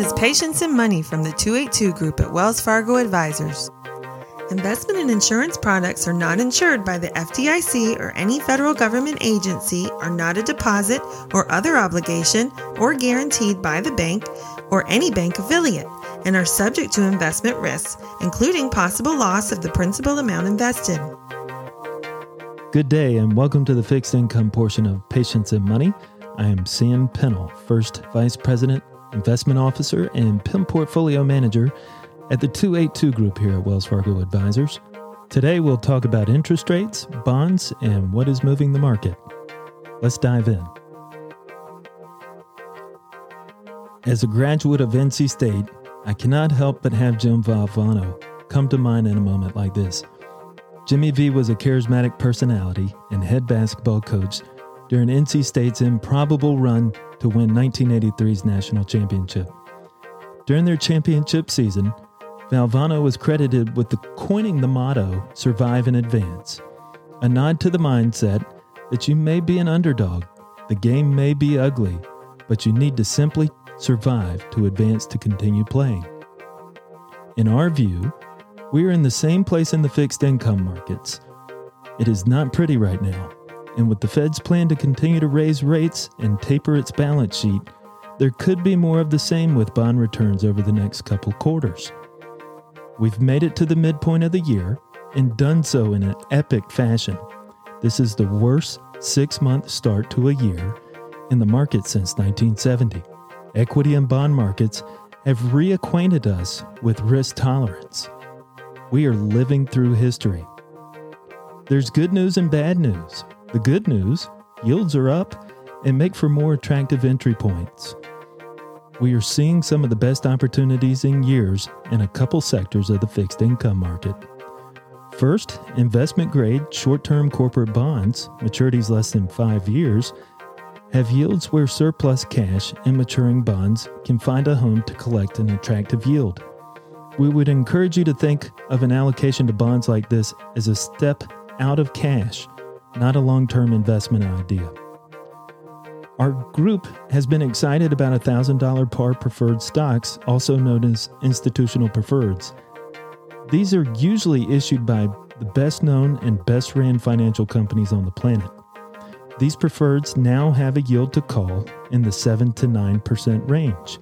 is Patience and Money from the 282 Group at Wells Fargo Advisors. Investment and insurance products are not insured by the FDIC or any federal government agency, are not a deposit or other obligation or guaranteed by the bank or any bank affiliate, and are subject to investment risks, including possible loss of the principal amount invested. Good day, and welcome to the fixed income portion of Patience and Money. I am Sam Pennell, First Vice President, Investment Officer, and PIM Portfolio Manager at the 282 Group here at Wells Fargo Advisors. Today we'll talk about interest rates, bonds, and what is moving the market. Let's dive in. As a graduate of NC State, I cannot help but have Jim Valvano come to mind in a moment like this. Jimmy V was a charismatic personality and head basketball coach during NC State's improbable run to win 1983's national championship. During their championship season, Valvano was credited with the coining the motto Survive and Advance, a nod to the mindset that you may be an underdog, the game may be ugly, but you need to simply survive to advance to continue playing. In our view, we are in the same place in the fixed income markets. It is not pretty right now, and with the Fed's plan to continue to raise rates and taper its balance sheet, there could be more of the same with bond returns over the next couple quarters. We've made it to the midpoint of the year and done so in an epic fashion. This is the worst six month start to a year in the market since 1970. Equity and bond markets have reacquainted us with risk tolerance. We are living through history. There's good news and bad news. The good news yields are up and make for more attractive entry points. We are seeing some of the best opportunities in years in a couple sectors of the fixed income market. First, investment grade short term corporate bonds, maturities less than five years, have yields where surplus cash and maturing bonds can find a home to collect an attractive yield. We would encourage you to think of an allocation to bonds like this as a step out of cash, not a long term investment idea. Our group has been excited about $1,000 par preferred stocks, also known as institutional preferreds. These are usually issued by the best known and best ran financial companies on the planet. These preferreds now have a yield to call in the 7 to 9% range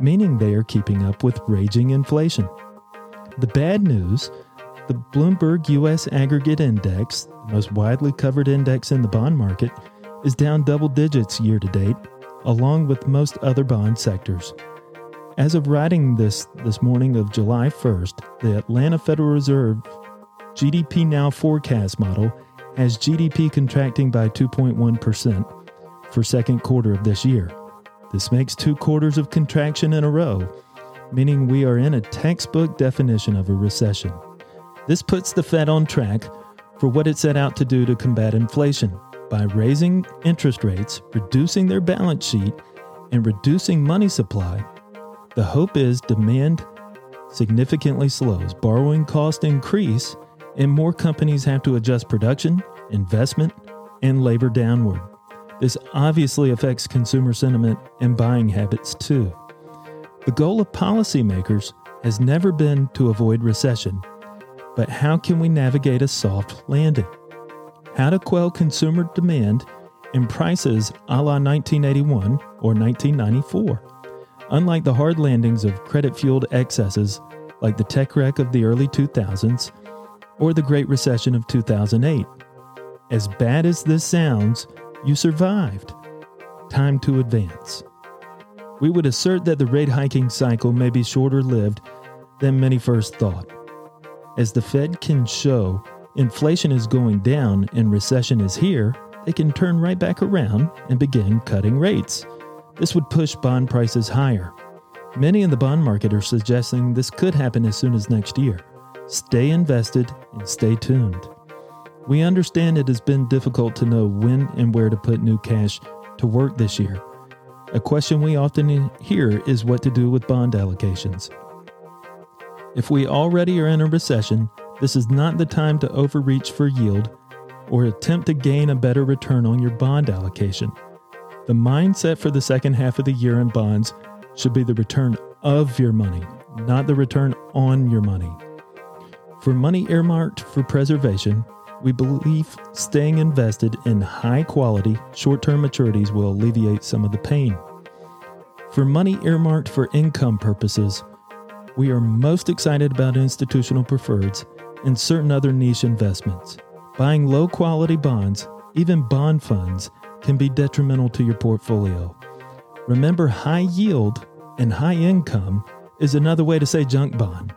meaning they are keeping up with raging inflation. The bad news the Bloomberg US Aggregate Index, the most widely covered index in the bond market, is down double digits year to date, along with most other bond sectors. As of writing this this morning of July 1st, the Atlanta Federal Reserve GDP Now forecast model has GDP contracting by 2.1% for second quarter of this year. This makes two quarters of contraction in a row, meaning we are in a textbook definition of a recession. This puts the Fed on track for what it set out to do to combat inflation by raising interest rates, reducing their balance sheet, and reducing money supply. The hope is demand significantly slows, borrowing costs increase, and more companies have to adjust production, investment, and labor downward. This obviously affects consumer sentiment and buying habits too. The goal of policymakers has never been to avoid recession, but how can we navigate a soft landing? How to quell consumer demand and prices a la 1981 or 1994. Unlike the hard landings of credit fueled excesses like the tech wreck of the early 2000s or the Great Recession of 2008. As bad as this sounds, you survived. Time to advance. We would assert that the rate hiking cycle may be shorter lived than many first thought. As the Fed can show inflation is going down and recession is here, they can turn right back around and begin cutting rates. This would push bond prices higher. Many in the bond market are suggesting this could happen as soon as next year. Stay invested and stay tuned. We understand it has been difficult to know when and where to put new cash to work this year. A question we often hear is what to do with bond allocations. If we already are in a recession, this is not the time to overreach for yield or attempt to gain a better return on your bond allocation. The mindset for the second half of the year in bonds should be the return of your money, not the return on your money. For money earmarked for preservation, we believe staying invested in high quality, short term maturities will alleviate some of the pain. For money earmarked for income purposes, we are most excited about institutional preferreds and certain other niche investments. Buying low quality bonds, even bond funds, can be detrimental to your portfolio. Remember, high yield and high income is another way to say junk bond.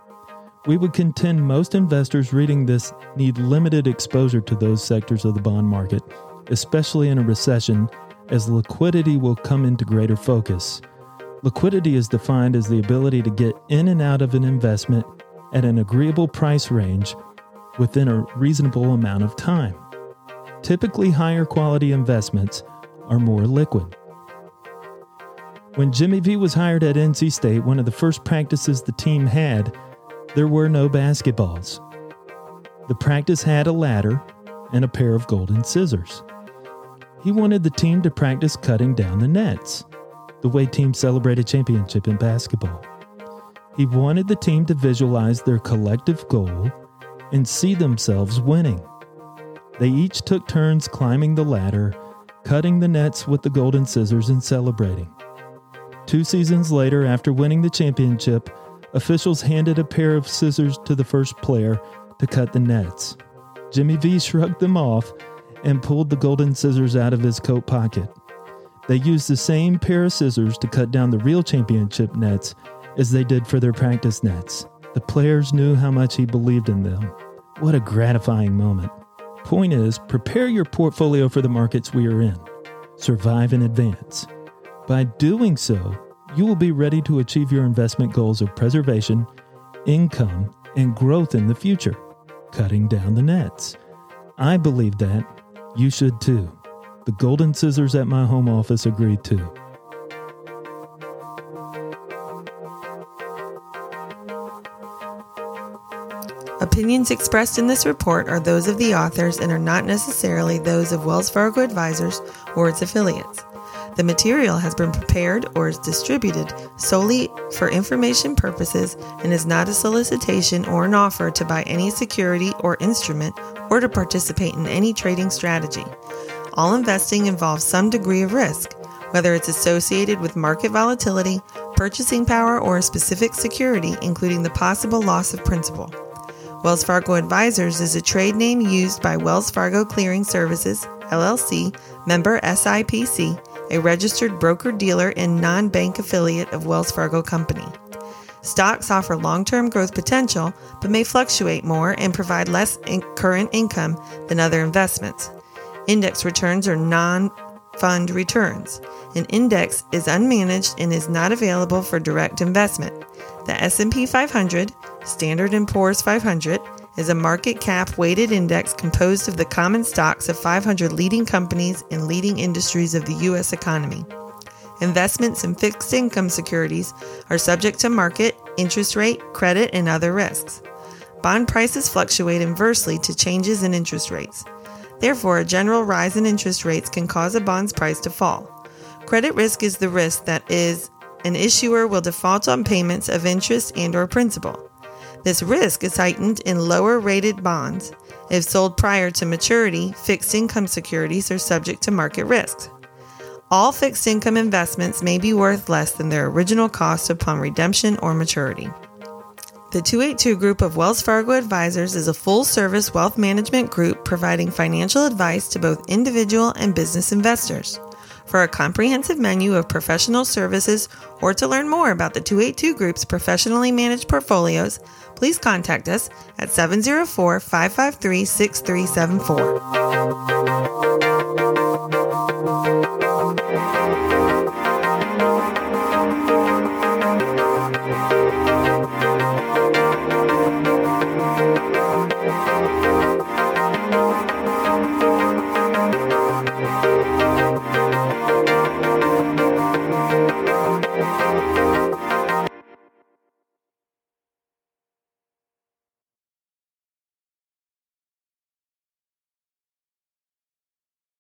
We would contend most investors reading this need limited exposure to those sectors of the bond market, especially in a recession, as liquidity will come into greater focus. Liquidity is defined as the ability to get in and out of an investment at an agreeable price range within a reasonable amount of time. Typically, higher quality investments are more liquid. When Jimmy V was hired at NC State, one of the first practices the team had, there were no basketballs. The practice had a ladder and a pair of golden scissors. He wanted the team to practice cutting down the nets, the way teams celebrate a championship in basketball. He wanted the team to visualize their collective goal and see themselves winning. They each took turns climbing the ladder, cutting the nets with the golden scissors, and celebrating. Two seasons later, after winning the championship, officials handed a pair of scissors to the first player to cut the nets. Jimmy V shrugged them off and pulled the golden scissors out of his coat pocket. They used the same pair of scissors to cut down the real championship nets as they did for their practice nets. The players knew how much he believed in them. What a gratifying moment. Point is, prepare your portfolio for the markets we are in. Survive in advance. By doing so, you will be ready to achieve your investment goals of preservation, income, and growth in the future, cutting down the nets. I believe that. You should too. The golden scissors at my home office agree too. Opinions expressed in this report are those of the authors and are not necessarily those of Wells Fargo Advisors or its affiliates. The material has been prepared or is distributed solely for information purposes and is not a solicitation or an offer to buy any security or instrument or to participate in any trading strategy. All investing involves some degree of risk, whether it's associated with market volatility, purchasing power, or a specific security, including the possible loss of principal. Wells Fargo Advisors is a trade name used by Wells Fargo Clearing Services, LLC, member SIPC, a registered broker dealer and non bank affiliate of Wells Fargo Company. Stocks offer long term growth potential, but may fluctuate more and provide less in current income than other investments. Index returns are non fund returns. An index is unmanaged and is not available for direct investment. The S&P 500, Standard & Poor's 500, is a market cap weighted index composed of the common stocks of 500 leading companies in leading industries of the U.S. economy. Investments in fixed income securities are subject to market, interest rate, credit, and other risks. Bond prices fluctuate inversely to changes in interest rates. Therefore, a general rise in interest rates can cause a bond's price to fall. Credit risk is the risk that is an issuer will default on payments of interest and or principal. This risk is heightened in lower rated bonds. If sold prior to maturity, fixed income securities are subject to market risks. All fixed income investments may be worth less than their original cost upon redemption or maturity. The 282 Group of Wells Fargo Advisors is a full service wealth management group providing financial advice to both individual and business investors. For a comprehensive menu of professional services or to learn more about the 282 Group's professionally managed portfolios, please contact us at 704 553 6374.